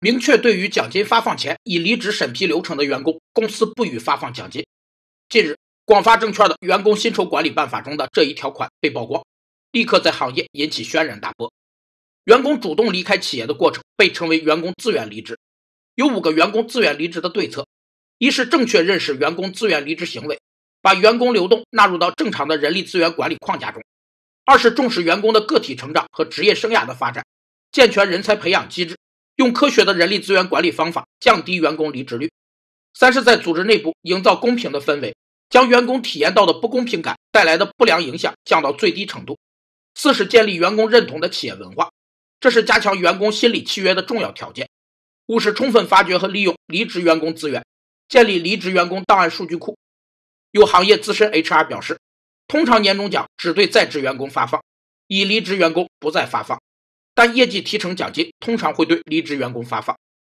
明确对于奖金发放前已离职审批流程的员工，公司不予发放奖金。近日，广发证券的员工薪酬管理办法中的这一条款被曝光，立刻在行业引起轩然大波。员工主动离开企业的过程被称为员工自愿离职。有五个员工自愿离职的对策：一是正确认识员工自愿离职行为，把员工流动纳入到正常的人力资源管理框架中；二是重视员工的个体成长和职业生涯的发展，健全人才培养机制。用科学的人力资源管理方法降低员工离职率。三是，在组织内部营造公平的氛围，将员工体验到的不公平感带来的不良影响降到最低程度。四是建立员工认同的企业文化，这是加强员工心理契约的重要条件。五是充分发掘和利用离职员工资源，建立离职员工档案数据库。有行业资深 HR 表示，通常年终奖只对在职员工发放，已离职员工不再发放。但业绩提成奖金通常会对离职员工发放。